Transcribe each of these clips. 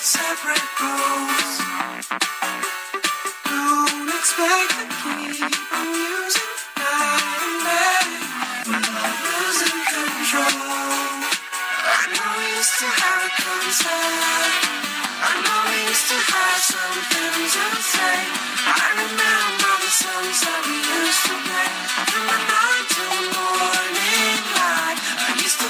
separate roads. Don't expect using losing control. I know we used to have a. I know we used to have to say. I remember the songs that we used to play. From the night till the morning light. I used to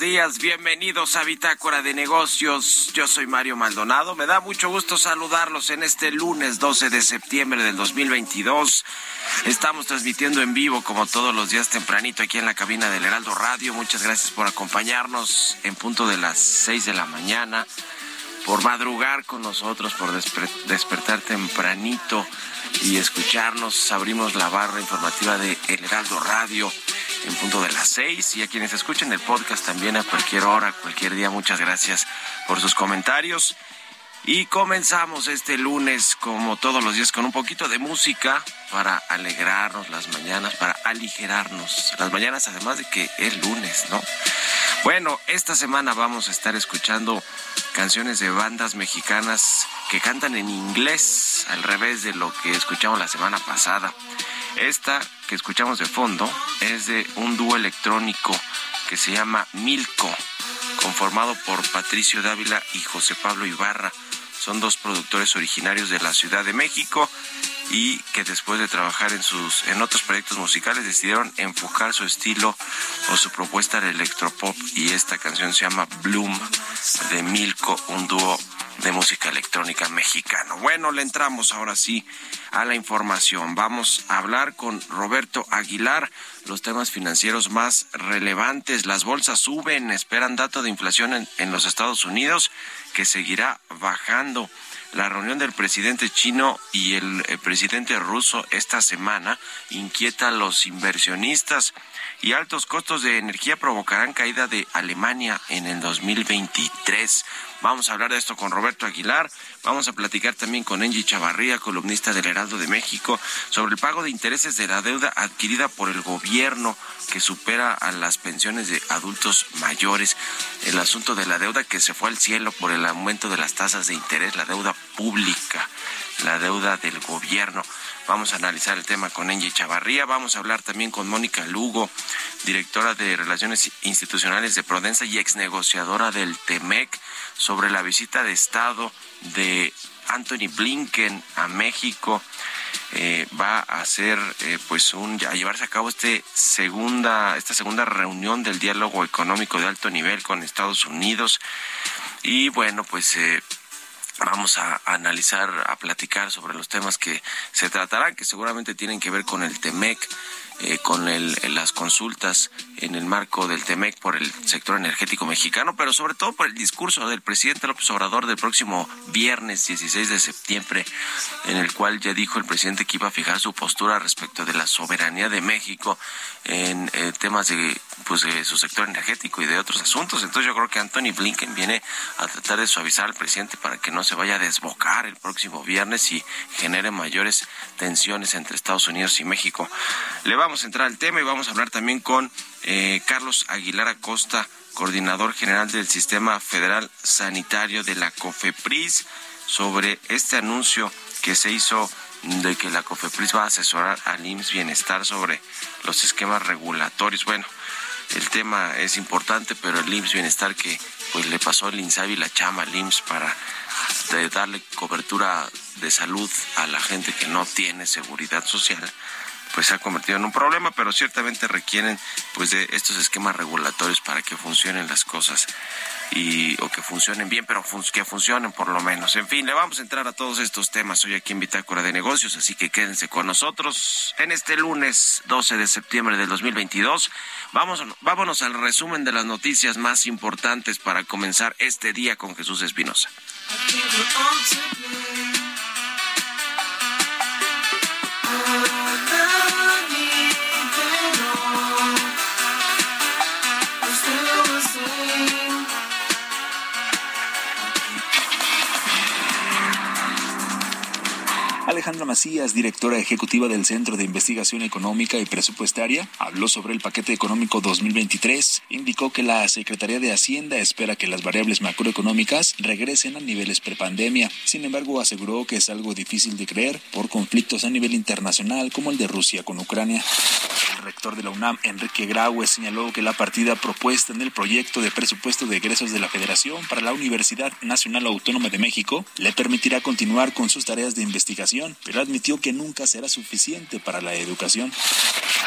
días. Bienvenidos a Bitácora de Negocios. Yo soy Mario Maldonado. Me da mucho gusto saludarlos en este lunes 12 de septiembre del 2022. Estamos transmitiendo en vivo como todos los días tempranito aquí en la cabina del Heraldo Radio. Muchas gracias por acompañarnos en punto de las 6 de la mañana, por madrugar con nosotros, por desper- despertar tempranito y escucharnos. Abrimos la barra informativa de El Heraldo Radio en punto de las 6 y a quienes escuchen el podcast también a cualquier hora, cualquier día. Muchas gracias por sus comentarios. Y comenzamos este lunes, como todos los días, con un poquito de música para alegrarnos las mañanas, para aligerarnos las mañanas, además de que es lunes, ¿no? Bueno, esta semana vamos a estar escuchando canciones de bandas mexicanas que cantan en inglés, al revés de lo que escuchamos la semana pasada. Esta que escuchamos de fondo es de un dúo electrónico que se llama Milko, conformado por Patricio Dávila y José Pablo Ibarra. Son dos productores originarios de la Ciudad de México y que después de trabajar en sus en otros proyectos musicales decidieron enfocar su estilo o su propuesta al electropop y esta canción se llama Bloom de Milko, un dúo de música electrónica mexicano. Bueno, le entramos ahora sí a la información. Vamos a hablar con Roberto Aguilar los temas financieros más relevantes. Las bolsas suben, esperan dato de inflación en, en los Estados Unidos que seguirá bajando. La reunión del presidente chino y el, el presidente ruso esta semana inquieta a los inversionistas y altos costos de energía provocarán caída de Alemania en el 2023. Vamos a hablar de esto con Roberto Aguilar. Vamos a platicar también con Angie Chavarría, columnista del Heraldo de México, sobre el pago de intereses de la deuda adquirida por el gobierno que supera a las pensiones de adultos mayores. El asunto de la deuda que se fue al cielo por el aumento de las tasas de interés, la deuda pública, la deuda del gobierno. Vamos a analizar el tema con Angie Chavarría. Vamos a hablar también con Mónica Lugo, directora de Relaciones Institucionales de Prodensa y exnegociadora del TEMEC, sobre la visita de Estado de Anthony Blinken a México. Eh, va a hacer eh, pues un a llevarse a cabo este segunda esta segunda reunión del diálogo económico de alto nivel con Estados Unidos y bueno pues eh, vamos a, analizar, a platicar sobre los temas que se tratarán, que seguramente tienen que ver con el TEMEC, eh, con el, las consultas en el marco del TEMEC por el sector energético mexicano, pero sobre todo por el discurso del presidente López Obrador del próximo viernes 16 de septiembre, en el cual ya dijo el presidente que iba a fijar su postura respecto de la soberanía de México en eh, temas de, pues, de su sector energético y de otros asuntos. Entonces yo creo que Anthony Blinken viene a tratar de suavizar al presidente para que no se vaya a desbocar el próximo viernes y genere mayores tensiones entre Estados Unidos y México. Le vamos a entrar al tema y vamos a hablar también con eh, Carlos Aguilar Acosta, coordinador general del Sistema Federal Sanitario de la COFEPRIS, sobre este anuncio que se hizo de que la COFEPRIS va a asesorar al IMSS Bienestar sobre los esquemas regulatorios. Bueno, el tema es importante, pero el IMSS Bienestar que pues le pasó el INSABI la chama al IMSS para darle cobertura de salud a la gente que no tiene seguridad social pues se ha convertido en un problema, pero ciertamente requieren pues de estos esquemas regulatorios para que funcionen las cosas y o que funcionen bien, pero que funcionen por lo menos. En fin, le vamos a entrar a todos estos temas hoy aquí en Bitácora de Negocios, así que quédense con nosotros en este lunes 12 de septiembre del 2022. Vamos, vámonos al resumen de las noticias más importantes para comenzar este día con Jesús Espinosa. Alejandra Macías, directora ejecutiva del Centro de Investigación Económica y Presupuestaria, habló sobre el paquete económico 2023. Indicó que la Secretaría de Hacienda espera que las variables macroeconómicas regresen a niveles prepandemia. Sin embargo, aseguró que es algo difícil de creer por conflictos a nivel internacional como el de Rusia con Ucrania. El rector de la UNAM, Enrique Graue, señaló que la partida propuesta en el proyecto de presupuesto de egresos de la Federación para la Universidad Nacional Autónoma de México le permitirá continuar con sus tareas de investigación pero admitió que nunca será suficiente para la educación.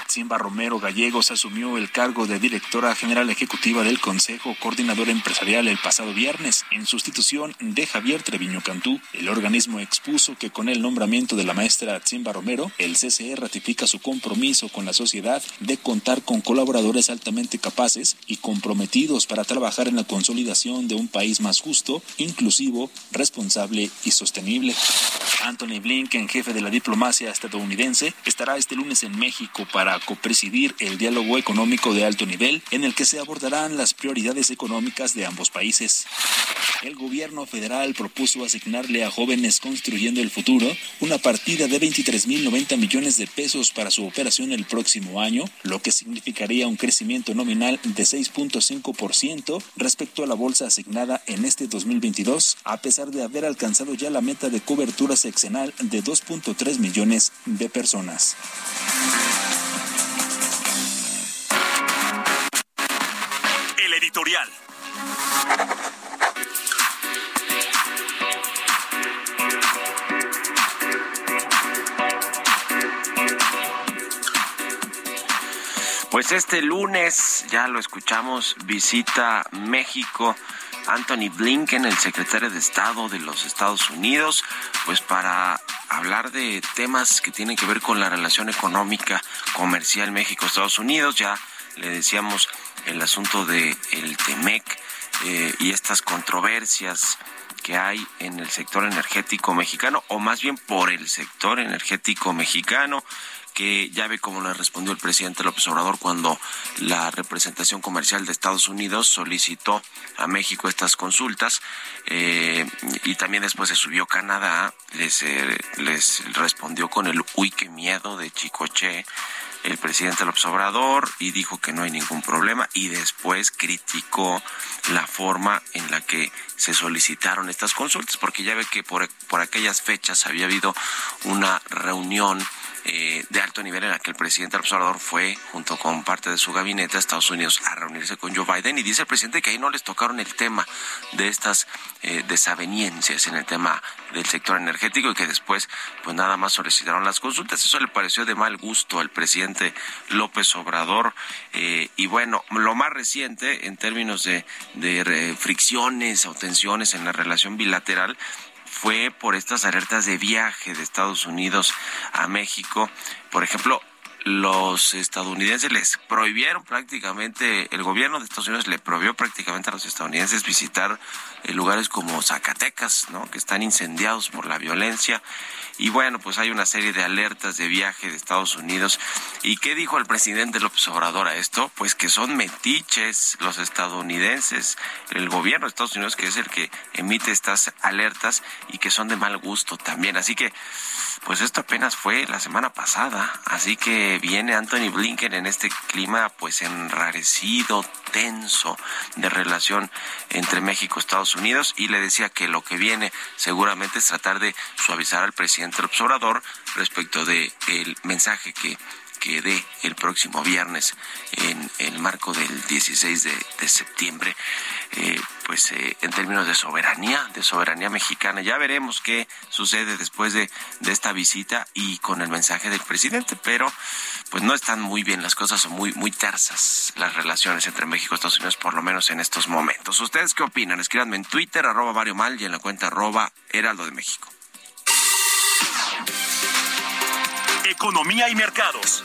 Simba Romero Gallegos asumió el cargo de directora general ejecutiva del Consejo Coordinador Empresarial el pasado viernes, en sustitución de Javier Treviño Cantú. El organismo expuso que con el nombramiento de la maestra Simba Romero, el CCE ratifica su compromiso con la sociedad de contar con colaboradores altamente capaces y comprometidos para trabajar en la consolidación de un país más justo, inclusivo, responsable y sostenible. Anthony Blinken, jefe de la diplomacia estadounidense, estará este lunes en México para copresidir el diálogo económico de alto nivel en el que se abordarán las prioridades económicas de ambos países. El gobierno federal propuso asignarle a jóvenes construyendo el futuro una partida de 23.090 millones de pesos para su operación el próximo año, lo que significaría un crecimiento nominal de 6.5% respecto a la bolsa asignada en este 2022, a pesar de haber alcanzado ya la meta de cobertura sexenal de 2.3 millones de personas. El editorial. Pues este lunes, ya lo escuchamos, visita México Anthony Blinken, el secretario de Estado de los Estados Unidos, pues para hablar de temas que tienen que ver con la relación económica comercial México-Estados Unidos. Ya le decíamos el asunto de el TEMEC eh, y estas controversias que hay en el sector energético mexicano, o más bien por el sector energético mexicano que ya ve cómo le respondió el presidente López Obrador cuando la representación comercial de Estados Unidos solicitó a México estas consultas eh, y también después se subió Canadá, les, eh, les respondió con el uy, qué miedo de Chicoche el presidente López Obrador y dijo que no hay ningún problema y después criticó la forma en la que se solicitaron estas consultas porque ya ve que por, por aquellas fechas había habido una reunión eh, de alto nivel en la que el presidente López Obrador fue junto con parte de su gabinete a Estados Unidos a reunirse con Joe Biden y dice el presidente que ahí no les tocaron el tema de estas eh, desaveniencias en el tema del sector energético y que después pues nada más solicitaron las consultas. Eso le pareció de mal gusto al presidente López Obrador eh, y bueno, lo más reciente en términos de, de fricciones o tensiones en la relación bilateral fue por estas alertas de viaje de Estados Unidos a México. Por ejemplo, los estadounidenses les prohibieron prácticamente, el gobierno de Estados Unidos le prohibió prácticamente a los estadounidenses visitar eh, lugares como Zacatecas, ¿no? que están incendiados por la violencia. Y bueno, pues hay una serie de alertas de viaje de Estados Unidos. ¿Y qué dijo el presidente López Obrador a esto? Pues que son metiches los estadounidenses, el gobierno de Estados Unidos que es el que emite estas alertas y que son de mal gusto también. Así que, pues esto apenas fue la semana pasada. Así que viene Anthony Blinken en este clima pues enrarecido, tenso de relación entre México y Estados Unidos y le decía que lo que viene seguramente es tratar de suavizar al presidente Obrador respecto de el mensaje que que dé el próximo viernes en el marco del 16 de, septiembre, eh, pues eh, en términos de soberanía, de soberanía mexicana. Ya veremos qué sucede después de, de esta visita y con el mensaje del presidente, pero pues no están muy bien las cosas, son muy, muy tersas las relaciones entre México y Estados Unidos, por lo menos en estos momentos. ¿Ustedes qué opinan? Escríbanme en Twitter, arroba Mario Mal y en la cuenta arroba Heraldo de México. Economía y mercados.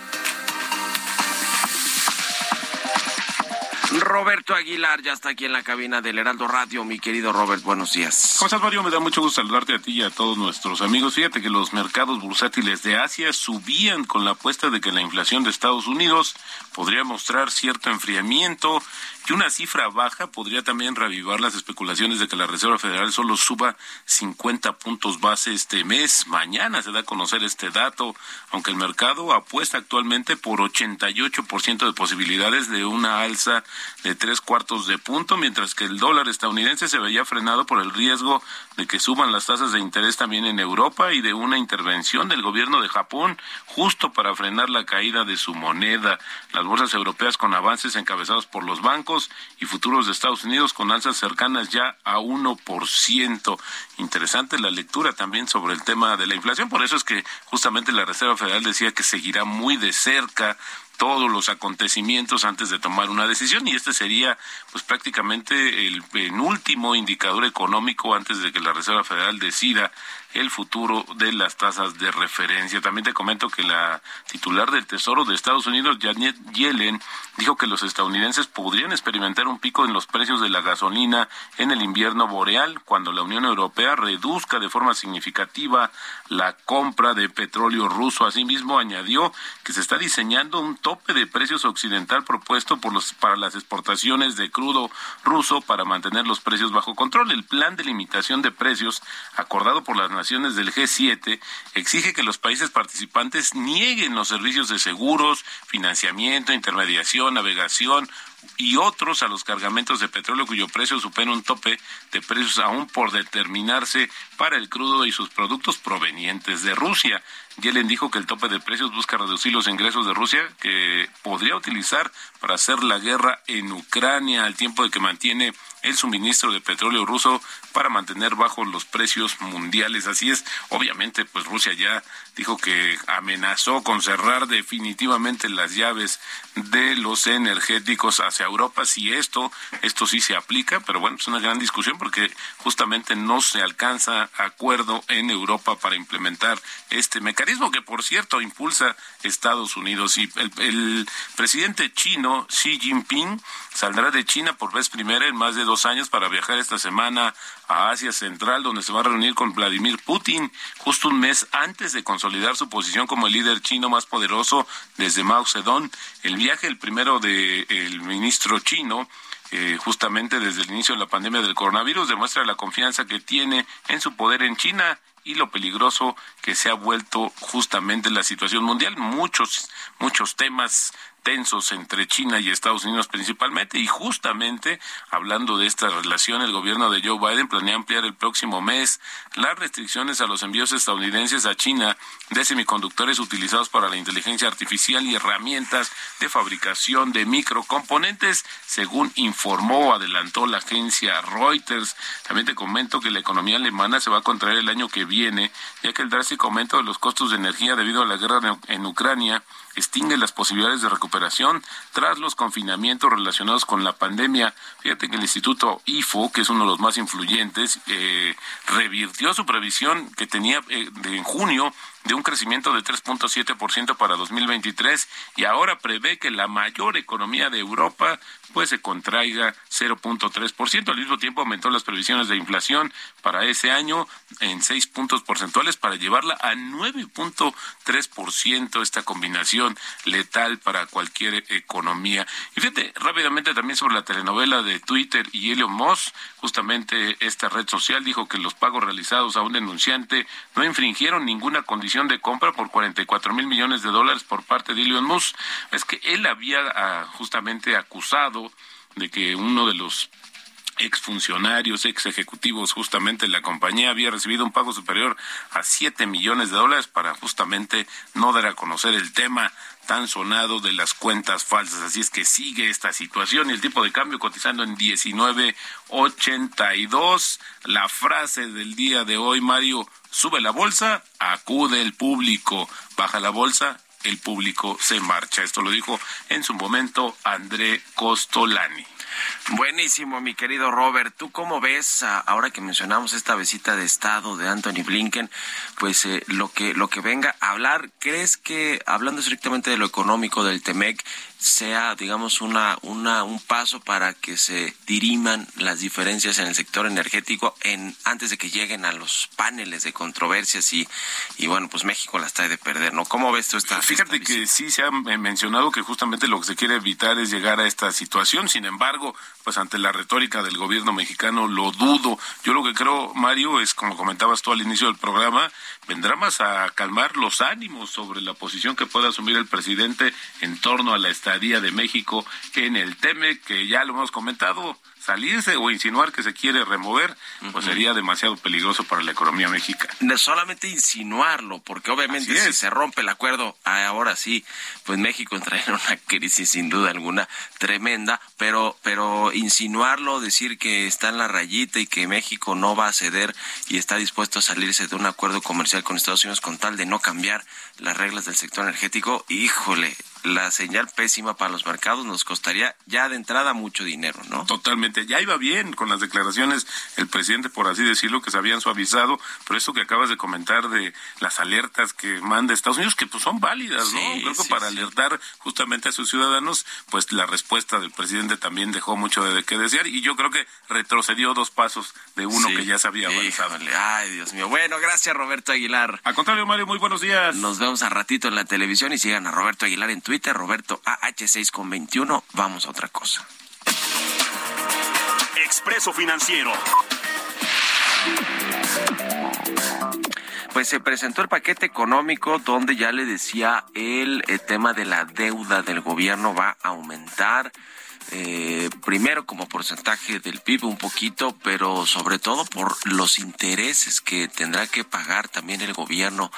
Roberto Aguilar ya está aquí en la cabina del Heraldo Radio. Mi querido Robert, buenos días. ¿Cómo estás, Mario? Me da mucho gusto saludarte a ti y a todos nuestros amigos. Fíjate que los mercados bursátiles de Asia subían con la apuesta de que la inflación de Estados Unidos podría mostrar cierto enfriamiento y una cifra baja podría también reavivar las especulaciones de que la Reserva Federal solo suba 50 puntos base este mes. Mañana se da a conocer este dato, aunque el mercado apuesta actualmente por 88% de posibilidades de una alza de tres cuartos de punto, mientras que el dólar estadounidense se veía frenado por el riesgo de que suban las tasas de interés también en Europa y de una intervención del gobierno de Japón justo para frenar la caída de su moneda. Las bolsas europeas con avances encabezados por los bancos y futuros de Estados Unidos con alzas cercanas ya a 1%. Interesante la lectura también sobre el tema de la inflación, por eso es que justamente la Reserva Federal decía que seguirá muy de cerca todos los acontecimientos antes de tomar una decisión y este sería pues prácticamente el penúltimo indicador económico antes de que la Reserva Federal decida el futuro de las tasas de referencia. También te comento que la titular del Tesoro de Estados Unidos, Janet Yellen, dijo que los estadounidenses podrían experimentar un pico en los precios de la gasolina en el invierno boreal cuando la Unión Europea reduzca de forma significativa la compra de petróleo ruso. Asimismo, añadió que se está diseñando un tope de precios occidental propuesto por los, para las exportaciones de crudo ruso para mantener los precios bajo control. El plan de limitación de precios acordado por las naciones del G7 exige que los países participantes nieguen los servicios de seguros, financiamiento, intermediación, navegación y otros a los cargamentos de petróleo cuyo precio supera un tope de precios aún por determinarse para el crudo y sus productos provenientes de Rusia. Yellen dijo que el tope de precios busca reducir los ingresos de Rusia que podría utilizar para hacer la guerra en Ucrania al tiempo de que mantiene el suministro de petróleo ruso para mantener bajos los precios mundiales. Así es, obviamente, pues Rusia ya dijo que amenazó con cerrar definitivamente las llaves de los energéticos hacia Europa. Si esto, esto sí se aplica, pero bueno, es una gran discusión porque justamente no se alcanza acuerdo en Europa para implementar este mecanismo que, por cierto, impulsa Estados Unidos. Y el, presidente chino, Xi Jinping, saldrá de China por vez primera en más de dos años para viajar esta semana a Asia Central, donde se va a reunir con Vladimir Putin, justo un mes antes de consolidar su posición como el líder chino más poderoso desde Mao Zedong. El viaje, el primero del el ministro chino, eh, justamente desde el inicio de la pandemia del coronavirus, demuestra la confianza que tiene en su poder en China y lo peligroso que se ha vuelto justamente la situación mundial. Muchos, muchos temas tensos entre China y Estados Unidos principalmente. Y justamente hablando de esta relación el gobierno de Joe Biden planea ampliar el próximo mes las restricciones a los envíos estadounidenses a China de semiconductores utilizados para la inteligencia artificial y herramientas de fabricación de microcomponentes según informó adelantó la agencia Reuters. También te comento que la economía alemana se va a contraer el año que viene ya que el drástico aumento de los costos de energía debido a la guerra en Ucrania extingue las posibilidades de recuperación tras los confinamientos relacionados con la pandemia. Fíjate que el Instituto IFO, que es uno de los más influyentes, eh, revirtió su previsión que tenía eh, en junio de un crecimiento de 3.7% para 2023 y ahora prevé que la mayor economía de Europa pues se contraiga 0.3%. Al mismo tiempo aumentó las previsiones de inflación para ese año en 6 puntos porcentuales para llevarla a 9.3%, esta combinación letal para cualquier economía. Y fíjate rápidamente también sobre la telenovela de Twitter y Elon Musk, justamente esta red social dijo que los pagos realizados a un denunciante no infringieron ninguna condición de compra por 44 mil millones de dólares por parte de Elon Musk. Es que él había ah, justamente acusado de que uno de los exfuncionarios, ex ejecutivos justamente la compañía había recibido un pago superior a 7 millones de dólares para justamente no dar a conocer el tema tan sonado de las cuentas falsas. Así es que sigue esta situación y el tipo de cambio cotizando en 19.82. La frase del día de hoy, Mario, sube la bolsa, acude el público, baja la bolsa, el público se marcha. Esto lo dijo en su momento André Costolani. Buenísimo, mi querido Robert. ¿Tú cómo ves ah, ahora que mencionamos esta visita de Estado de Anthony Blinken? Pues eh, lo que lo que venga a hablar, ¿crees que hablando estrictamente de lo económico del Temec sea, digamos, una, una un paso para que se diriman las diferencias en el sector energético en antes de que lleguen a los paneles de controversias y y bueno, pues México las trae de perder, ¿no? ¿Cómo ves tú esta? Fíjate esta que sí se ha mencionado que justamente lo que se quiere evitar es llegar a esta situación. Sin embargo, pues ante la retórica del gobierno mexicano lo dudo. Yo lo que creo, Mario, es como comentabas tú al inicio del programa, vendrá más a calmar los ánimos sobre la posición que pueda asumir el presidente en torno a la estadía de México en el TEME, que ya lo hemos comentado, salirse o insinuar que se quiere remover, pues sería demasiado peligroso para la economía mexicana. solamente insinuarlo, porque obviamente si se rompe el acuerdo, ah, ahora sí, pues México entraría en una crisis sin duda alguna tremenda, pero pero insinuarlo, decir que está en la rayita y que México no va a ceder y está dispuesto a salirse de un acuerdo comercial con Estados Unidos con tal de no cambiar las reglas del sector energético, híjole, la señal pésima para los mercados nos costaría ya de entrada mucho dinero, ¿no? Totalmente. Ya iba bien con las declaraciones el presidente, por así decirlo, que se habían suavizado, pero esto que acabas de comentar de las alertas que manda Estados Unidos, que pues son válidas, ¿no? Sí, Creo que sí, para sí. alertar justamente a sus ciudadanos, pues la respuesta del presidente también dejó mucho de qué desear y yo creo que retrocedió dos pasos de uno que ya se había avanzado. Híjole, ay, Dios mío. Bueno, gracias Roberto Aguilar. Al contrario, Mario, muy buenos días. Nos vemos a ratito en la televisión y sigan a Roberto Aguilar en Twitter, Roberto AH6 con 21. Vamos a otra cosa. Expreso Financiero. Pues se presentó el paquete económico donde ya le decía el, el tema de la deuda del gobierno va a aumentar. Eh, primero como porcentaje del PIB un poquito, pero sobre todo por los intereses que tendrá que pagar también el gobierno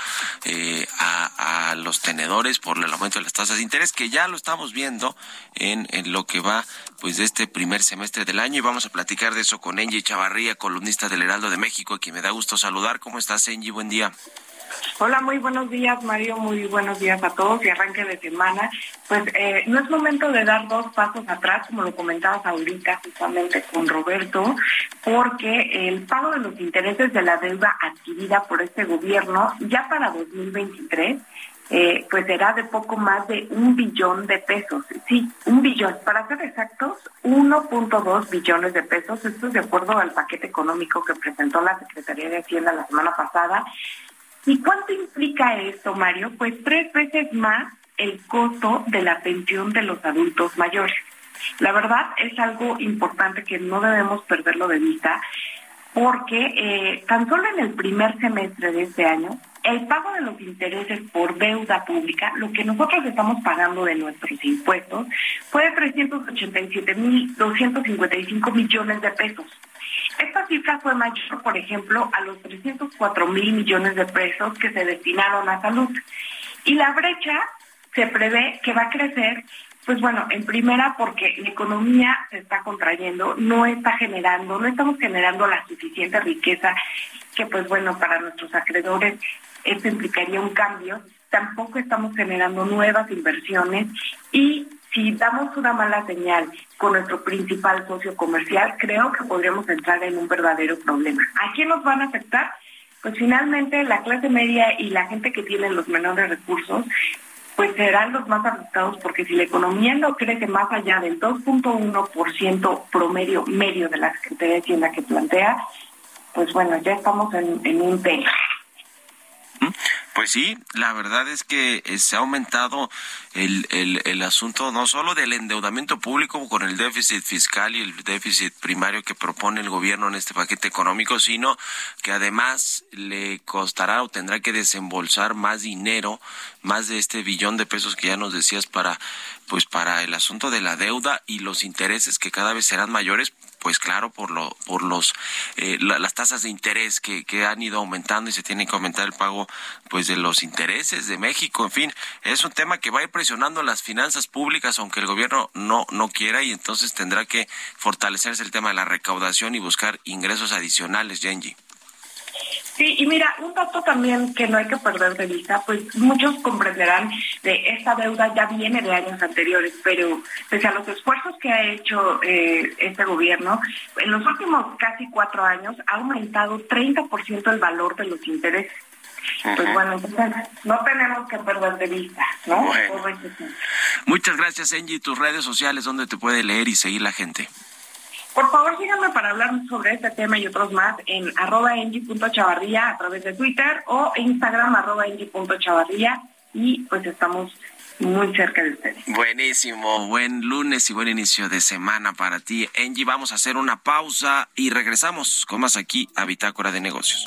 eh, a, los tenedores por el aumento de las tasas de interés, que ya lo estamos viendo en, lo que va pues de este primer semestre del año y vamos a platicar de eso con Angie Chavarría, columnista del Heraldo de México, a quien me da gusto saludar. ¿Cómo estás, Angie? Buen día. Hola, muy buenos días, Mario. Muy buenos días a todos y arranque de semana. Pues eh, no es momento de dar dos pasos atrás, como lo comentabas ahorita justamente con Roberto, porque el pago de los intereses de la deuda adquirida por este gobierno ya para 2023 eh, pues será de poco más de un billón de pesos. Sí, un billón. Para ser exactos, 1.2 billones de pesos. Esto es de acuerdo al paquete económico que presentó la Secretaría de Hacienda la semana pasada. ¿Y cuánto implica esto, Mario? Pues tres veces más el costo de la pensión de los adultos mayores. La verdad es algo importante que no debemos perderlo de vista porque eh, tan solo en el primer semestre de este año, el pago de los intereses por deuda pública, lo que nosotros estamos pagando de nuestros impuestos, fue de 387.255 millones de pesos. Esta cifra fue mayor, por ejemplo, a los 304 mil millones de pesos que se destinaron a salud. Y la brecha se prevé que va a crecer, pues bueno, en primera porque la economía se está contrayendo, no está generando, no estamos generando la suficiente riqueza que pues bueno, para nuestros acreedores esto implicaría un cambio, tampoco estamos generando nuevas inversiones y si damos una mala señal con nuestro principal socio comercial, creo que podríamos entrar en un verdadero problema. ¿A quién nos van a afectar? Pues finalmente la clase media y la gente que tiene los menores recursos, pues serán los más afectados porque si la economía no crece más allá del 2.1% promedio medio de la Secretaría de Hacienda que plantea, pues bueno, ya estamos en, en un tema. Pues sí, la verdad es que eh, se ha aumentado el, el, el asunto no solo del endeudamiento público con el déficit fiscal y el déficit primario que propone el gobierno en este paquete económico, sino que además le costará o tendrá que desembolsar más dinero, más de este billón de pesos que ya nos decías para pues para el asunto de la deuda y los intereses que cada vez serán mayores pues claro por lo por los eh, la- las tasas de interés que, que han ido aumentando y se tiene que aumentar el pago pues de los intereses de México. En fin es un tema que va a ir presionando las finanzas públicas aunque el gobierno no no quiera y entonces tendrá que fortalecerse el tema de la recaudación y buscar ingresos adicionales Genji Sí, y mira, un dato también que no hay que perder de vista, pues muchos comprenderán de esta deuda ya viene de años anteriores, pero pese a los esfuerzos que ha hecho eh, este gobierno, en los últimos casi cuatro años ha aumentado 30% el valor de los intereses. Pues bueno, entonces no tenemos que perder de vista, ¿no? Bueno. Todo este tema. muchas gracias Genji tus redes sociales donde te puede leer y seguir la gente Por favor, síganme para hablar sobre este tema y otros más en arroba a través de Twitter o Instagram arroba y pues estamos muy cerca de ustedes. Buenísimo, buen lunes y buen inicio de semana para ti. Angie, vamos a hacer una pausa y regresamos con más aquí a Bitácora de Negocios.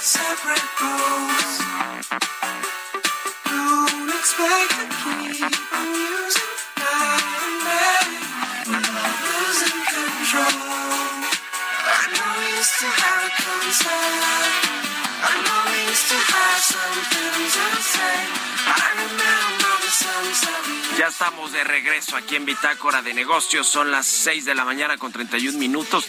Separate Ya estamos de regreso aquí en Bitácora de Negocios. Son las 6 de la mañana con 31 minutos.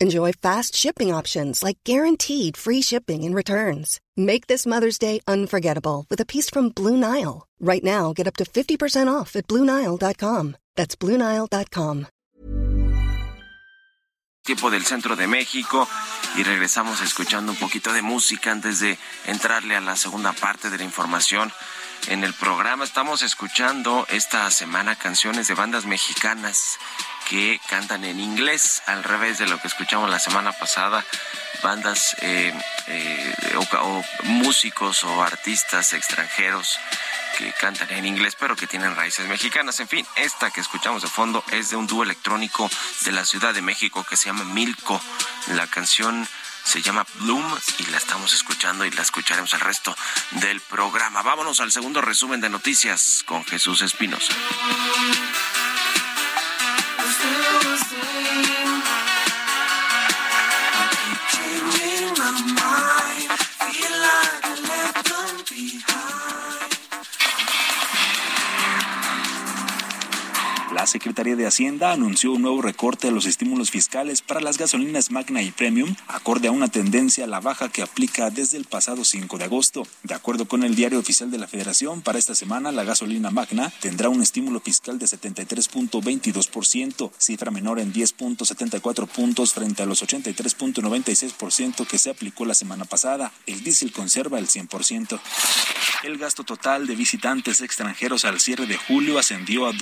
Enjoy fast shipping options like guaranteed free shipping and returns. Make this Mother's Day unforgettable with a piece from Blue Nile. Right now, get up to 50% off at BlueNile.com. That's BlueNile.com. tiempo del centro de México y regresamos escuchando un poquito de música antes de entrarle a la segunda parte de la información. En el programa estamos escuchando esta semana canciones de bandas mexicanas que cantan en inglés, al revés de lo que escuchamos la semana pasada, bandas eh, eh, o, o músicos o artistas extranjeros que cantan en inglés pero que tienen raíces mexicanas. En fin, esta que escuchamos de fondo es de un dúo electrónico de la Ciudad de México que se llama Milko. La canción se llama Bloom y la estamos escuchando y la escucharemos el resto del programa. Vámonos al segundo resumen de noticias con Jesús Espinosa. La Secretaría de Hacienda anunció un nuevo recorte a los estímulos fiscales para las gasolinas Magna y Premium, acorde a una tendencia a la baja que aplica desde el pasado 5 de agosto. De acuerdo con el Diario Oficial de la Federación, para esta semana la gasolina Magna tendrá un estímulo fiscal de 73.22%, cifra menor en 10.74 puntos frente a los 83.96% que se aplicó la semana pasada. El diésel conserva el 100%. El gasto total de visitantes extranjeros al cierre de julio ascendió a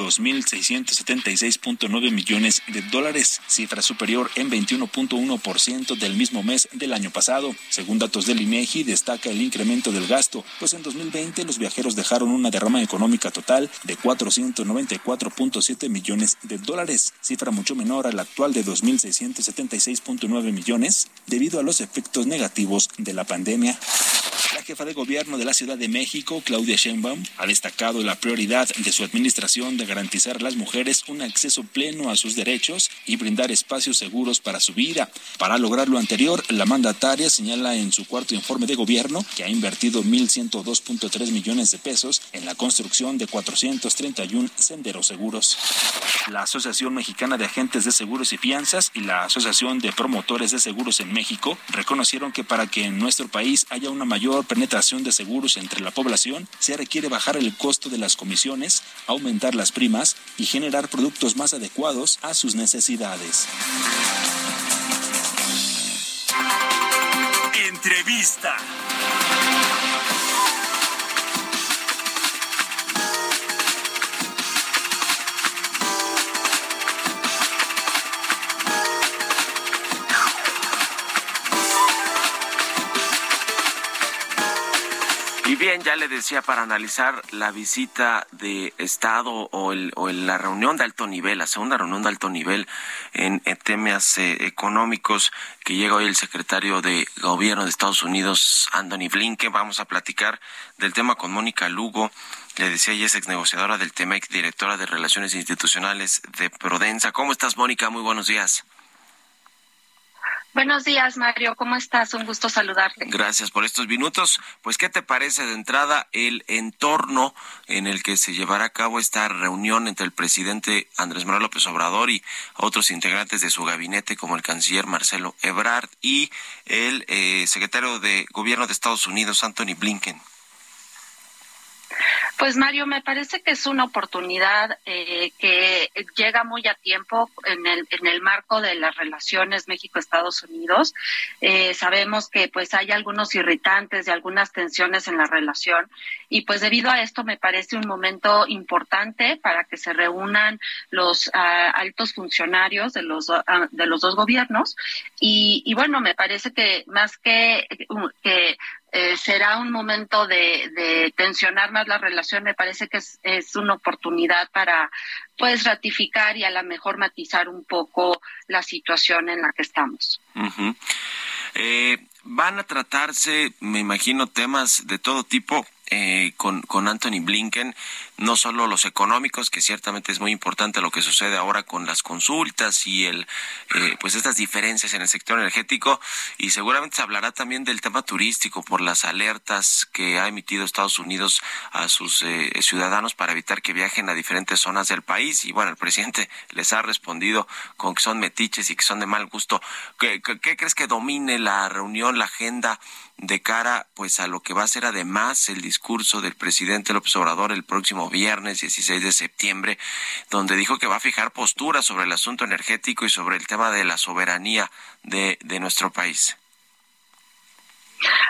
2.676.9 millones de dólares, cifra superior en 21.1% del mismo mes del año pasado. Según datos del INEGI, destaca el incremento del gasto, pues en 2020 los viajeros dejaron una derrama económica total de 494.7 millones de dólares, cifra mucho menor a la actual de 2.676.9 millones, debido a los efectos negativos de la pandemia. La jefa de gobierno de la Ciudad de México, Claudia Sheinbaum, ha destacado la prioridad de su administración de garantizar las mujeres un acceso pleno a sus derechos y brindar espacios seguros para su vida. Para lograr lo anterior, la mandataria señala en su cuarto informe de gobierno que ha invertido 1.102.3 millones de pesos en la construcción de 431 senderos seguros. La Asociación Mexicana de Agentes de Seguros y Fianzas y la Asociación de Promotores de Seguros en México reconocieron que para que en nuestro país haya una mayor penetración de seguros entre la población, se requiere bajar el costo de las comisiones, aumentar las primas y generar productos más adecuados a sus necesidades. Entrevista. Bien, ya le decía para analizar la visita de Estado o, el, o el- la reunión de alto nivel, la segunda reunión de alto nivel en, en temas eh, económicos que llega hoy el secretario de Gobierno de Estados Unidos, Anthony Blinken. Vamos a platicar del tema con Mónica Lugo. Le decía, ella es ex negociadora del TEMEC, directora de Relaciones Institucionales de Prodensa. ¿Cómo estás, Mónica? Muy buenos días. Buenos días, Mario. ¿Cómo estás? Un gusto saludarte. Gracias por estos minutos. Pues, ¿qué te parece de entrada el entorno en el que se llevará a cabo esta reunión entre el presidente Andrés Manuel López Obrador y otros integrantes de su gabinete, como el canciller Marcelo Ebrard y el eh, secretario de Gobierno de Estados Unidos, Anthony Blinken? Pues Mario, me parece que es una oportunidad eh, que llega muy a tiempo en el, en el marco de las relaciones México-Estados Unidos. Eh, sabemos que pues hay algunos irritantes y algunas tensiones en la relación y pues debido a esto me parece un momento importante para que se reúnan los ah, altos funcionarios de los, ah, de los dos gobiernos y, y bueno, me parece que más que, que eh, será un momento de, tensionar más la relación. Me parece que es, una oportunidad para, pues, ratificar y a lo mejor matizar un poco la situación en la que estamos. Eh, van a tratarse, me imagino, temas de todo tipo eh, con, con Anthony Blinken, no solo los económicos, que ciertamente es muy importante lo que sucede ahora con las consultas y el, eh, pues estas diferencias en el sector energético, y seguramente se hablará también del tema turístico por las alertas que ha emitido Estados Unidos a sus eh, ciudadanos para evitar que viajen a diferentes zonas del país. Y bueno, el presidente les ha respondido con que son metiches y que son de mal gusto. ¿Qué, crees que domine la reunión, la agenda? de cara pues a lo que va a ser además el discurso del presidente López Obrador el próximo viernes 16 de septiembre, donde dijo que va a fijar postura sobre el asunto energético y sobre el tema de la soberanía de, nuestro país.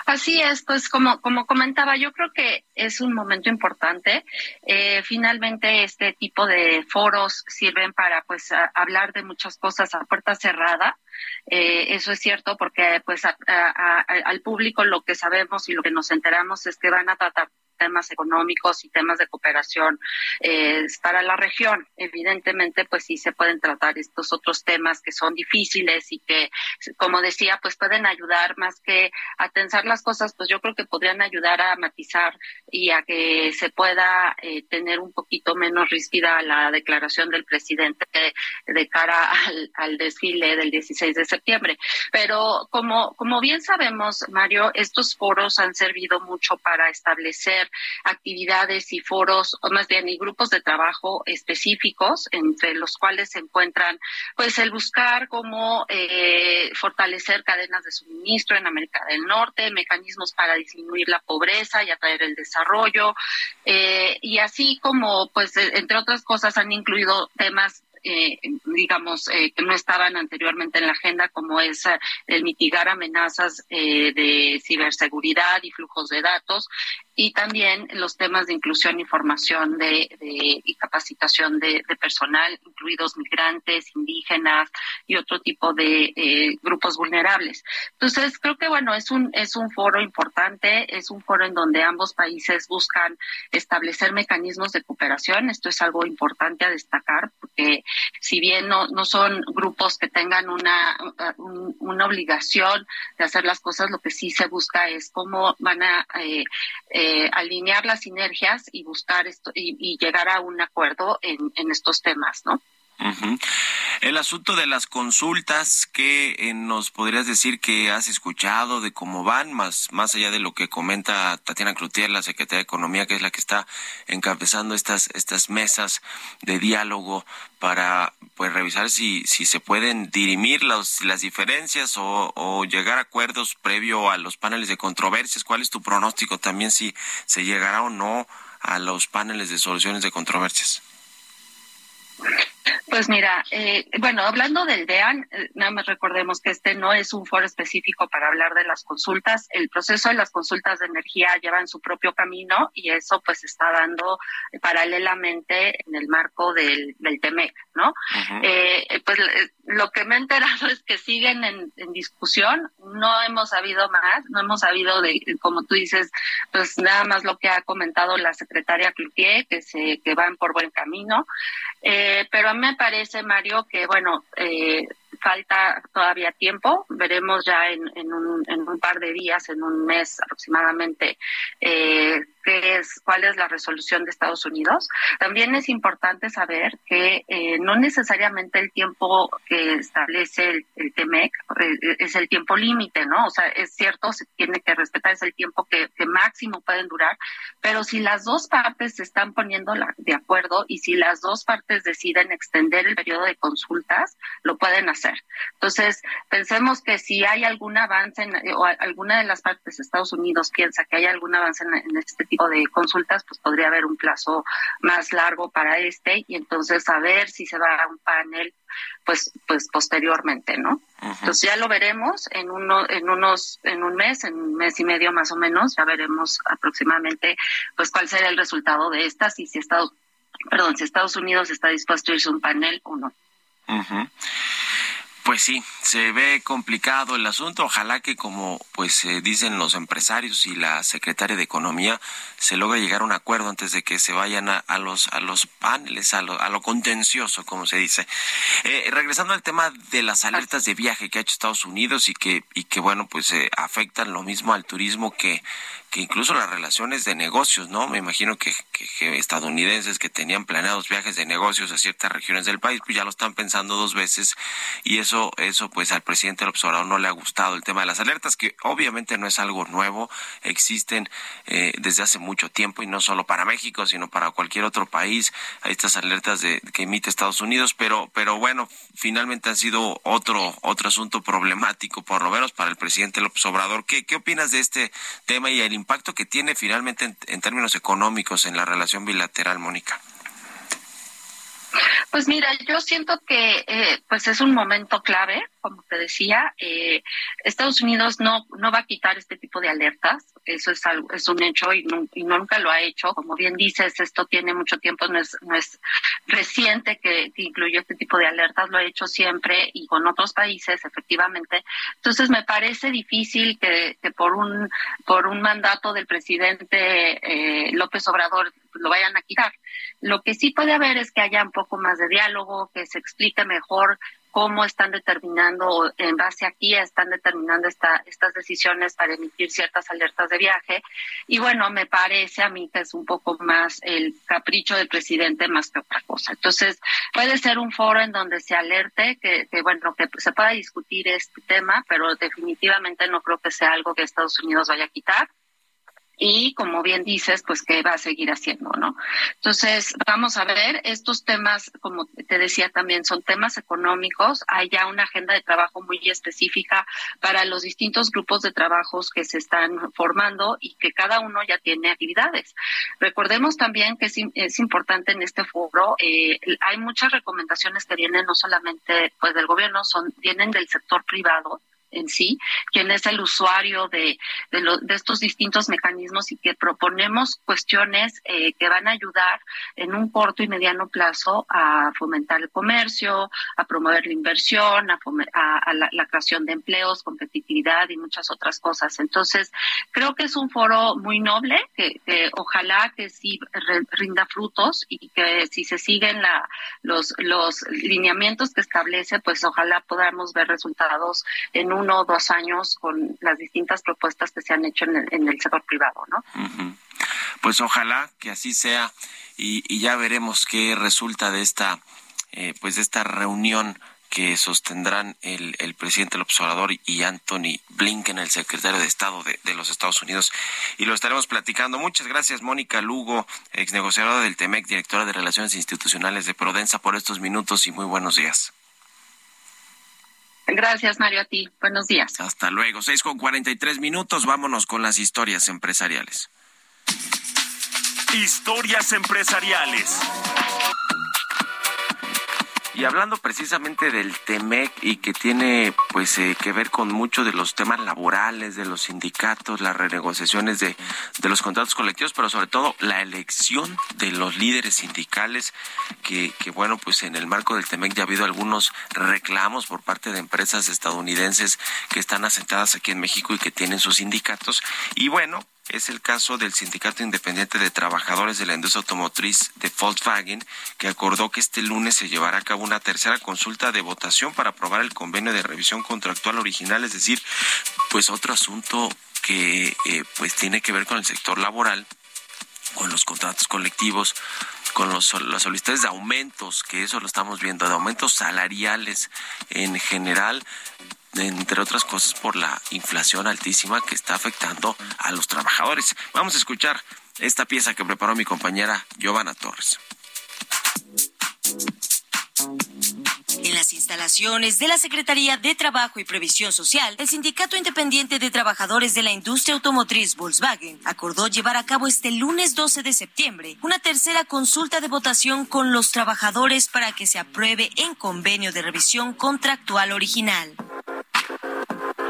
Así es, pues como, como comentaba, yo creo que es un momento importante. Eh, finalmente, este tipo de foros sirven para pues hablar de muchas cosas a puerta cerrada. Eh, eso es cierto porque pues al público lo que sabemos y lo que nos enteramos es que van a tratar temas económicos y temas de cooperación eh, para la región. Evidentemente, pues sí se pueden tratar estos otros temas que son difíciles y que, como decía, pues pueden ayudar más que a tensar las cosas, pues yo creo que podrían ayudar a matizar y a que se pueda eh, tener un poquito menos ríspida la declaración del presidente de cara al, al desfile del 16 de septiembre. Pero como, como bien sabemos, Mario, estos foros han servido mucho para establecer actividades y foros, o más bien y grupos de trabajo específicos, entre los cuales se encuentran, pues, el buscar cómo eh, fortalecer cadenas de suministro en América del Norte, mecanismos para disminuir la pobreza y atraer el desarrollo, eh, y así como, pues, entre otras cosas, han incluido temas eh, digamos, eh, que no estaban anteriormente en la agenda, como es eh, el mitigar amenazas eh, de ciberseguridad y flujos de datos, y también los temas de inclusión y formación de, y capacitación de, personal, incluidos migrantes, indígenas y otro tipo de eh, grupos vulnerables. Entonces, creo que bueno, es un, es un foro importante, es un foro en donde ambos países buscan establecer mecanismos de cooperación. Esto es algo importante a destacar, porque si bien no, no son grupos que tengan una, una obligación de hacer las cosas, lo que sí se busca es cómo van a eh, eh, alinear las sinergias y buscar esto y, llegar a un acuerdo en, estos temas, ¿no? El asunto de las consultas, ¿qué eh, nos podrías decir que has escuchado de cómo van, más, más allá de lo que comenta Tatiana Cloutier, la secretaria de Economía, que es la que está encabezando estas, estas mesas de diálogo para pues revisar si, si se pueden dirimir las, las diferencias o, llegar a acuerdos previo a los paneles de controversias. ¿Cuál es tu pronóstico también si se llegará o no a los paneles de soluciones de controversias? Pues mira, eh, bueno, hablando del DEAN, eh, nada más recordemos que este no es un foro específico para hablar de las consultas. El proceso de las consultas de energía lleva en su propio camino y eso pues está dando paralelamente en el marco del, del TEMEC, ¿no? eh, pues eh, lo que me he enterado es que siguen en, discusión, no hemos sabido más, no hemos sabido de, como tú dices, pues nada más lo que ha comentado la secretaria Cloutier, que se que van por buen camino, pero a me parece, Mario, que bueno, eh, falta todavía tiempo, veremos ya en, en, un, en un par de días, en un mes aproximadamente, eh, qué es, cuál es la resolución de Estados Unidos. También es importante saber que eh, no necesariamente el tiempo que establece el, el TEMEC eh, es el tiempo límite, ¿no? O sea, es cierto, se tiene que respetar, es el tiempo que, que máximo pueden durar, pero si las dos partes se están poniendo la, de acuerdo y si las dos partes deciden extender el periodo de consultas, lo pueden hacer hacer. Entonces, pensemos que si hay algún avance en, o alguna de las partes de Estados Unidos piensa que hay algún avance en, en, este tipo de consultas, pues podría haber un plazo más largo para este y entonces saber si se va a un panel pues pues posteriormente, ¿no? Entonces ya lo veremos en uno en unos en un mes, en un mes y medio más o menos, ya veremos aproximadamente pues cuál será el resultado de estas y si Estados perdón, si Estados Unidos está dispuesto a irse a un panel o no. Pues sí, se ve complicado el asunto. Ojalá que, como pues eh, dicen los empresarios y la secretaria de Economía, se logre llegar a un acuerdo antes de que se vayan a, los a los paneles, a lo, a lo contencioso, como se dice. Eh, regresando al tema de las alertas de viaje que ha hecho Estados Unidos y que y que bueno pues eh, afectan lo mismo al turismo que que incluso las relaciones de negocios, ¿no? Me imagino que, que, que, estadounidenses que tenían planeados viajes de negocios a ciertas regiones del país, pues ya lo están pensando dos veces y eso, eso pues al presidente del observador no le ha gustado el tema de las alertas, que obviamente no es algo nuevo, existen eh, desde hace mucho tiempo y no solo para México, sino para cualquier otro país, hay estas alertas de, que emite Estados Unidos, pero, pero bueno, finalmente han sido otro, otro asunto problemático, por lo menos para el presidente López Obrador. ¿Qué, qué opinas de este tema y el impacto que tiene finalmente en, en términos económicos en la relación bilateral, Mónica? Pues mira, yo siento que eh, pues es un momento clave, como te decía. Eh, Estados Unidos no no va a quitar este tipo de alertas, eso es algo, es un hecho y, nunca lo ha hecho. Como bien dices, esto tiene mucho tiempo, no es no es reciente que, que incluyó este tipo de alertas, lo ha hecho siempre y con otros países, efectivamente. Entonces me parece difícil que, que por un por un mandato del presidente eh, López Obrador lo vayan a quitar. Lo que sí puede haber es que haya un poco más de diálogo, que se explique mejor cómo están determinando, en base aquí están determinando esta, estas decisiones para emitir ciertas alertas de viaje. Y bueno, me parece a mí que es un poco más el capricho del presidente más que otra cosa. Entonces, puede ser un foro en donde se alerte, que, que bueno, que se pueda discutir este tema, pero definitivamente no creo que sea algo que Estados Unidos vaya a quitar y como bien dices, pues que va a seguir haciendo, ¿no? Entonces, vamos a ver, estos temas, como te decía también, son temas económicos, hay ya una agenda de trabajo muy específica para los distintos grupos de trabajos que se están formando y que cada uno ya tiene actividades. Recordemos también que es, es importante en este foro, eh, hay muchas recomendaciones que vienen no solamente pues del gobierno, son vienen del sector privado, en sí, quién es el usuario de, de, lo, de, estos distintos mecanismos y que proponemos cuestiones eh, que van a ayudar en un corto y mediano plazo a fomentar el comercio, a promover la inversión, a, a, a la, la, creación de empleos, competitividad y muchas otras cosas. Entonces, creo que es un foro muy noble, que, que ojalá que sí rinda frutos y que si se siguen la, los, los lineamientos que establece, pues ojalá podamos ver resultados en un uno o dos años con las distintas propuestas que se han hecho en el, en el sector privado, ¿no? Uh. Pues ojalá que así sea y, ya veremos qué resulta de esta, eh, pues de esta reunión que sostendrán el, el presidente López Obrador y Anthony Blinken, el secretario de Estado de, de, los Estados Unidos. Y lo estaremos platicando. Muchas gracias, Mónica Lugo, ex negociadora del TEMEC, directora de Relaciones Institucionales de Prodensa, por estos minutos y muy buenos días. Gracias, Mario, a ti. Buenos días. Hasta luego. Seis con cuarenta y tres minutos. Vámonos con las historias empresariales. Historias empresariales. Y hablando precisamente del TEMEC y que tiene pues eh, que ver con mucho de los temas laborales, de los sindicatos, las renegociaciones de, de los contratos colectivos, pero sobre todo la elección de los líderes sindicales, que, que bueno, pues en el marco del TEMEC ya ha habido algunos reclamos por parte de empresas estadounidenses que están asentadas aquí en México y que tienen sus sindicatos. Y bueno, es el caso del Sindicato Independiente de Trabajadores de la Industria Automotriz de Volkswagen, que acordó que este lunes se llevará a cabo una tercera consulta de votación para aprobar el convenio de revisión contractual original, es decir, pues otro asunto que eh, pues tiene que ver con el sector laboral, con los contratos colectivos, con los, las solicitudes de aumentos, que eso lo estamos viendo, de aumentos salariales en general, entre otras cosas por la inflación altísima que está afectando a los trabajadores. Vamos a escuchar esta pieza que preparó mi compañera Giovanna Torres. las instalaciones de la Secretaría de Trabajo y Previsión Social, el Sindicato Independiente de Trabajadores de la Industria Automotriz Volkswagen acordó llevar a cabo este lunes 12 de septiembre una tercera consulta de votación con los trabajadores para que se apruebe en convenio de revisión contractual original.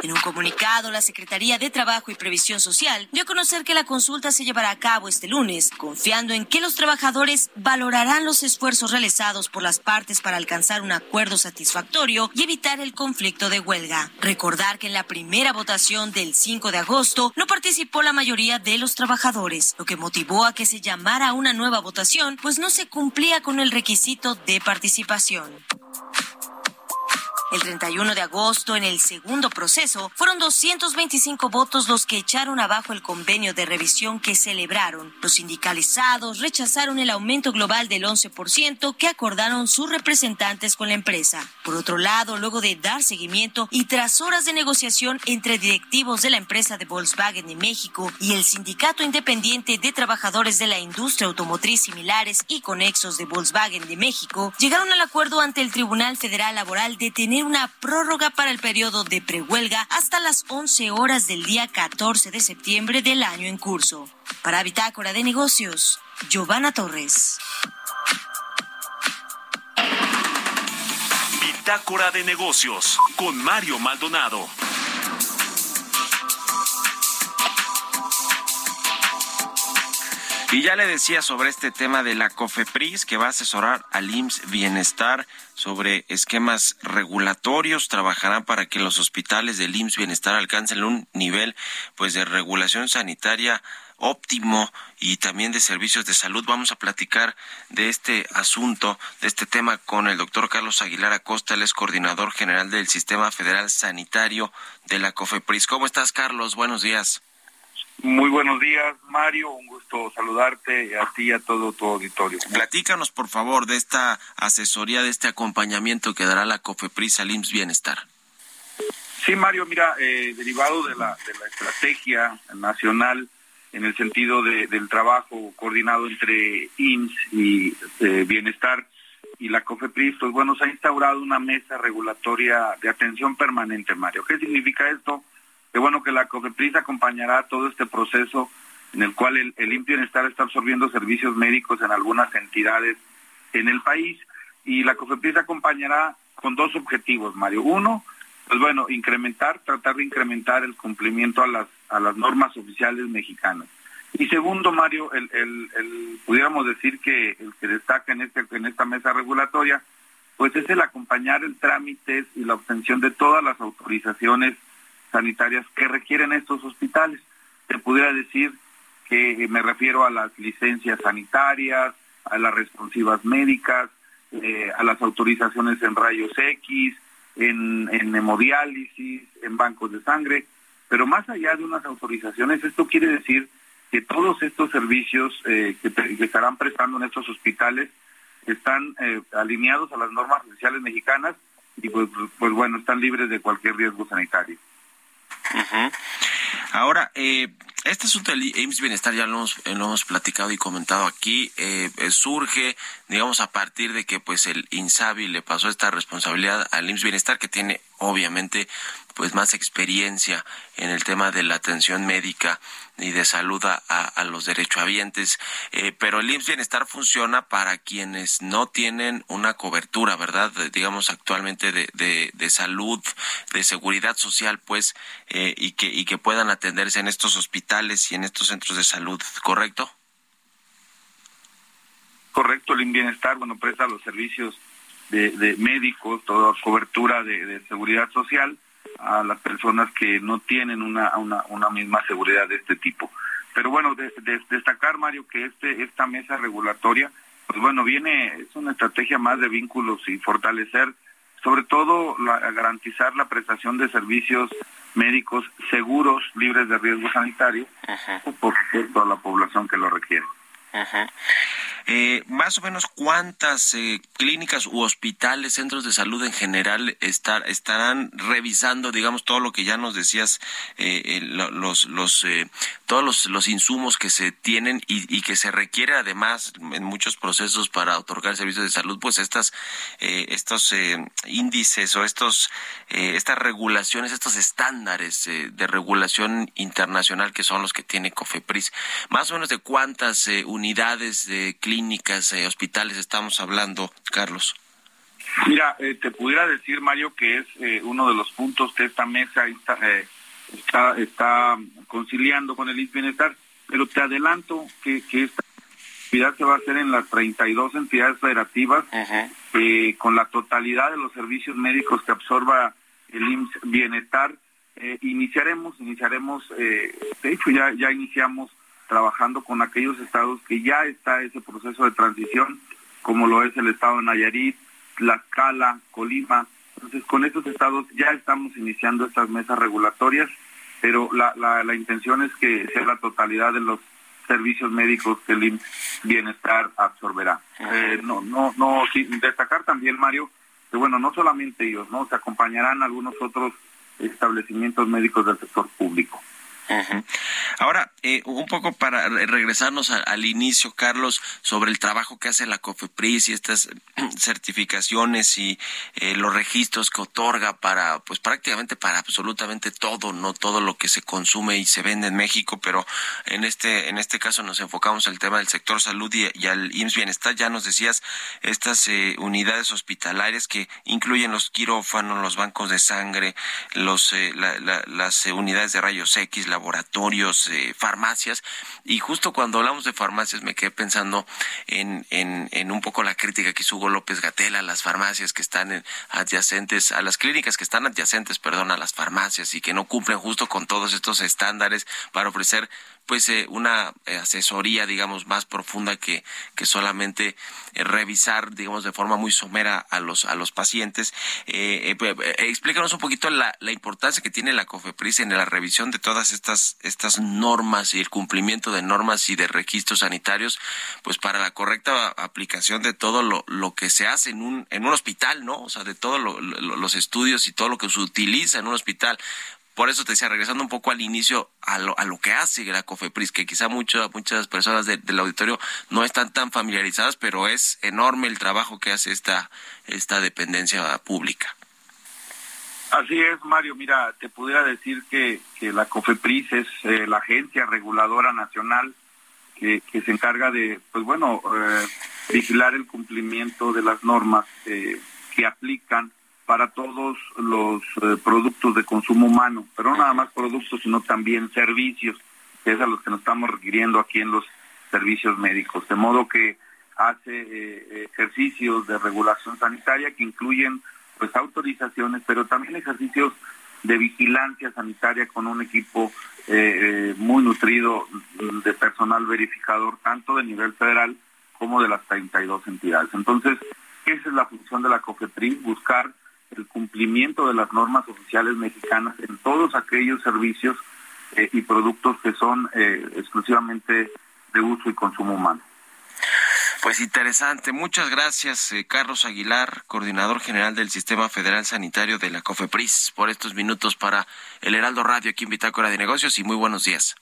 En un comunicado, la Secretaría de Trabajo y Previsión Social dio a conocer que la consulta se llevará a cabo este lunes, confiando en que los trabajadores valorarán los esfuerzos realizados por las partes para alcanzar un acuerdo satisfactorio y evitar el conflicto de huelga. Recordar que en la primera votación del 5 de agosto no participó la mayoría de los trabajadores, lo que motivó a que se llamara una nueva votación, pues no se cumplía con el requisito de participación. El 31 de agosto, en el segundo proceso, fueron 225 votos los que echaron abajo el convenio de revisión que celebraron. Los sindicalizados rechazaron el aumento global del 11% que acordaron sus representantes con la empresa. Por otro lado, luego de dar seguimiento y tras horas de negociación entre directivos de la empresa de Volkswagen de México y el Sindicato Independiente de Trabajadores de la Industria Automotriz similares y conexos de Volkswagen de México, llegaron al acuerdo ante el Tribunal Federal Laboral de tener una prórroga para el periodo de prehuelga hasta las 11 horas del día 14 de septiembre del año en curso. Para Bitácora de Negocios, Giovanna Torres. Bitácora de negocios con Mario Maldonado. Y ya le decía sobre este tema de la COFEPRIS que va a asesorar al IMSS Bienestar sobre esquemas regulatorios, trabajarán para que los hospitales del IMSS Bienestar alcancen un nivel pues de regulación sanitaria óptimo y también de servicios de salud. Vamos a platicar de este asunto, de este tema con el doctor Carlos Aguilar Acosta, él es coordinador general del Sistema Federal Sanitario de la COFEPRIS. ¿Cómo estás, Carlos? Buenos días. Muy buenos días, Mario. Un gusto saludarte a ti y a todo tu auditorio. Platícanos, por favor, de esta asesoría, de este acompañamiento que dará la COFEPRIS al IMSS Bienestar. Sí, Mario, mira, eh, derivado de la, de la estrategia nacional en el sentido de, del trabajo coordinado entre IMSS y eh, Bienestar y la COFEPRIS, pues bueno, se ha instaurado una mesa regulatoria de atención permanente, Mario. ¿Qué significa esto? Que bueno que la COFEPRIS acompañará todo este proceso en el cual el, el Bienestar está absorbiendo servicios médicos en algunas entidades en el país y la COFEPRIS acompañará con dos objetivos, Mario. Uno, pues bueno, incrementar, tratar de incrementar el cumplimiento a las, a las normas oficiales mexicanas. Y segundo, Mario, el, el, el, pudiéramos decir que el que destaca en, este, en esta mesa regulatoria, pues es el acompañar el trámite y la obtención de todas las autorizaciones sanitarias que requieren estos hospitales. Te pudiera decir que me refiero a las licencias sanitarias, a las responsivas médicas, eh, a las autorizaciones en rayos X, en, hemodiálisis, en bancos de sangre, pero más allá de unas autorizaciones, esto quiere decir que todos estos servicios eh, que, estarán prestando en estos hospitales están eh, alineados a las normas oficiales mexicanas y pues, pues bueno, están libres de cualquier riesgo sanitario. Ahora, eh, este asunto del IMSS Bienestar ya lo hemos, lo hemos platicado y comentado aquí, eh, surge, digamos, a partir de que pues el INSABI le pasó esta responsabilidad al IMSS Bienestar, que tiene obviamente pues más experiencia en el tema de la atención médica y de salud a, a los derechohabientes, eh, pero el IMSS Bienestar funciona para quienes no tienen una cobertura, ¿verdad? Digamos actualmente de, de, salud, de seguridad social, pues, eh, y que y que puedan atenderse en estos hospitales y en estos centros de salud, ¿correcto? Correcto, el Bienestar, bueno, presta los servicios de, médicos, toda cobertura de seguridad social a las personas que no tienen una, una, una misma seguridad de este tipo. Pero bueno, de, de, destacar, Mario, que este esta mesa regulatoria, pues bueno, viene, es una estrategia más de vínculos y fortalecer, sobre todo, la, garantizar la prestación de servicios médicos seguros, libres de riesgo sanitario, por supuesto a la población que lo requiere. Eh, más o menos cuántas eh, clínicas u hospitales, centros de salud en general estar, estarán revisando, digamos, todo lo que ya nos decías, eh, los, todos los, los, insumos que se tienen y, y, que se requiere además en muchos procesos para otorgar servicios de salud, pues estas, estos índices o estos, estas regulaciones, estos estándares de regulación internacional que son los que tiene COFEPRIS. Más o menos de cuántas unidades de clínicas, eh, hospitales estamos hablando, Carlos? Mira, eh, te pudiera decir, Mario, que es eh, uno de los puntos que esta mesa está, está, está, conciliando con el Bienestar, pero te adelanto que, que esta actividad se va a hacer en las 32 entidades federativas, con la totalidad de los servicios médicos que absorba el IMSS Bienestar. iniciaremos, iniciaremos, de hecho ya, ya iniciamos trabajando con aquellos estados que ya está ese proceso de transición, como lo es el estado de Nayarit, Tlaxcala, Colima. Entonces, con estos estados ya estamos iniciando estas mesas regulatorias, pero la, la, la intención es que sea la totalidad de los servicios médicos que el Bienestar absorberá. Eh, no, no, no, destacar también, Mario, que bueno, no solamente ellos, ¿no? Se acompañarán algunos otros establecimientos médicos del sector público. Ahora, eh, un poco para regresarnos al inicio, Carlos, sobre el trabajo que hace la COFEPRIS y estas certificaciones y eh, los registros que otorga para, pues prácticamente para absolutamente todo, no todo lo que se consume y se vende en México, pero en este, en este caso nos enfocamos al tema del sector salud y, al IMSS Bienestar. Ya nos decías estas eh, unidades hospitalarias que incluyen los quirófanos, los bancos de sangre, los, las unidades de rayos X, laboratorios, eh, farmacias. Y justo cuando hablamos de farmacias me quedé pensando en, en, en un poco la crítica que hizo Hugo López Gatela a las farmacias que están adyacentes, a las clínicas que están adyacentes, perdón, a las farmacias y que no cumplen justo con todos estos estándares para ofrecer pues eh, una eh, asesoría digamos más profunda que, que solamente eh, revisar digamos de forma muy somera a los a los pacientes. Explícanos un poquito la, la importancia que tiene la COFEPRIS en la revisión de todas estas estas normas y el cumplimiento de normas y de registros sanitarios pues para la correcta aplicación de todo lo, lo que se hace en un en un hospital no o sea de todos los estudios y todo lo que se utiliza en un hospital por eso te decía, regresando un poco al inicio, a lo, a lo que hace la COFEPRIS, que quizá mucho, muchas personas del auditorio no están tan familiarizadas, pero es enorme el trabajo que hace esta, esta dependencia pública. Así es, Mario. Mira, te pudiera decir que, que la COFEPRIS es eh, la agencia reguladora nacional que, que, se encarga de, pues bueno, eh, vigilar el cumplimiento de las normas eh, que aplican para todos los eh, productos de consumo humano, pero no nada más productos, sino también servicios, que es a los que nos estamos requiriendo aquí en los servicios médicos. De modo que hace eh, ejercicios de regulación sanitaria que incluyen pues autorizaciones, pero también ejercicios de vigilancia sanitaria con un equipo eh, muy nutrido de personal verificador, tanto de nivel federal como de las 32 entidades. Entonces, esa es la función de la COFEPRIS, buscar el cumplimiento de las normas oficiales mexicanas en todos aquellos servicios eh, y productos que son eh, exclusivamente de uso y consumo humano. Pues interesante. Muchas gracias, eh, Carlos Aguilar, coordinador general del Sistema Federal Sanitario de la COFEPRIS, por estos minutos para el Heraldo Radio aquí en Bitácora de Negocios y muy buenos días.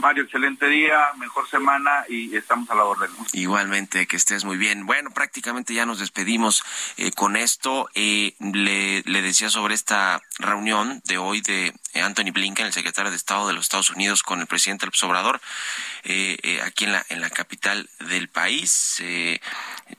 Mario, excelente día, mejor semana y estamos a la orden. Igualmente, que estés muy bien. Bueno, prácticamente ya nos despedimos eh, con esto. Eh, le, decía sobre esta reunión de hoy de Anthony Blinken, el secretario de Estado de los Estados Unidos, con el presidente López Obrador, eh, aquí en la, en la capital del país.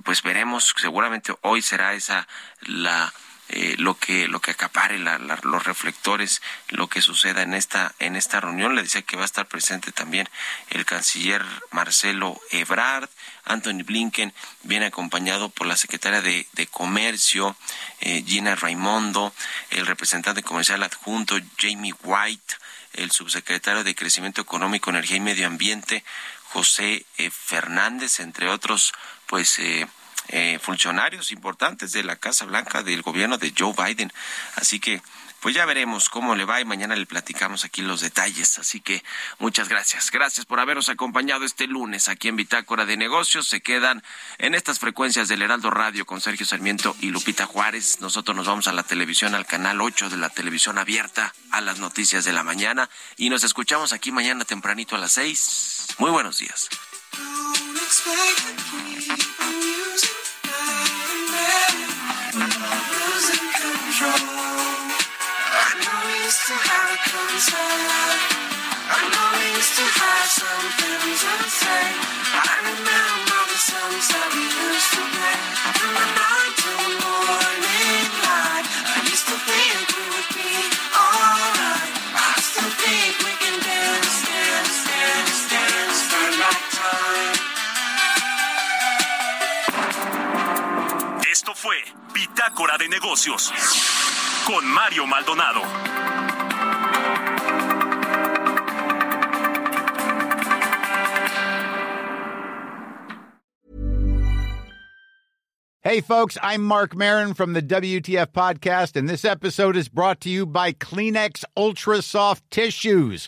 pues veremos, seguramente hoy será esa la eh, lo que lo que acapare los reflectores lo que suceda en esta en esta reunión. Le decía que va a estar presente también el canciller Marcelo Ebrard. Anthony Blinken viene acompañado por la secretaria de, Comercio eh, Gina Raimondo el representante comercial adjunto Jamie White el subsecretario de Crecimiento Económico, Energía y Medio Ambiente, José eh, Fernández, entre otros, pues eh, eh, funcionarios importantes de la Casa Blanca del gobierno de Joe Biden. Así que pues ya veremos cómo le va y mañana le platicamos aquí los detalles. Así que muchas gracias. Gracias por habernos acompañado este lunes aquí en Bitácora de Negocios. Se quedan en estas frecuencias del Heraldo Radio con Sergio Sarmiento y Lupita Juárez. Nosotros nos vamos a la televisión, al canal 8 de la televisión abierta, a las noticias de la mañana. Y nos escuchamos aquí mañana tempranito a las 6. Muy buenos días. To have a. I know we used to have something to say. I remember the songs that we used to play. From the night the morning light. I used to think we would be alright. I still think we can dance, dance, dance, dance night time. Esto fue Bitácora de Negocios con Mario Maldonado. Hey, folks, I'm Mark Marin from the WTF Podcast, and this episode is brought to you by Kleenex Ultra Soft Tissues,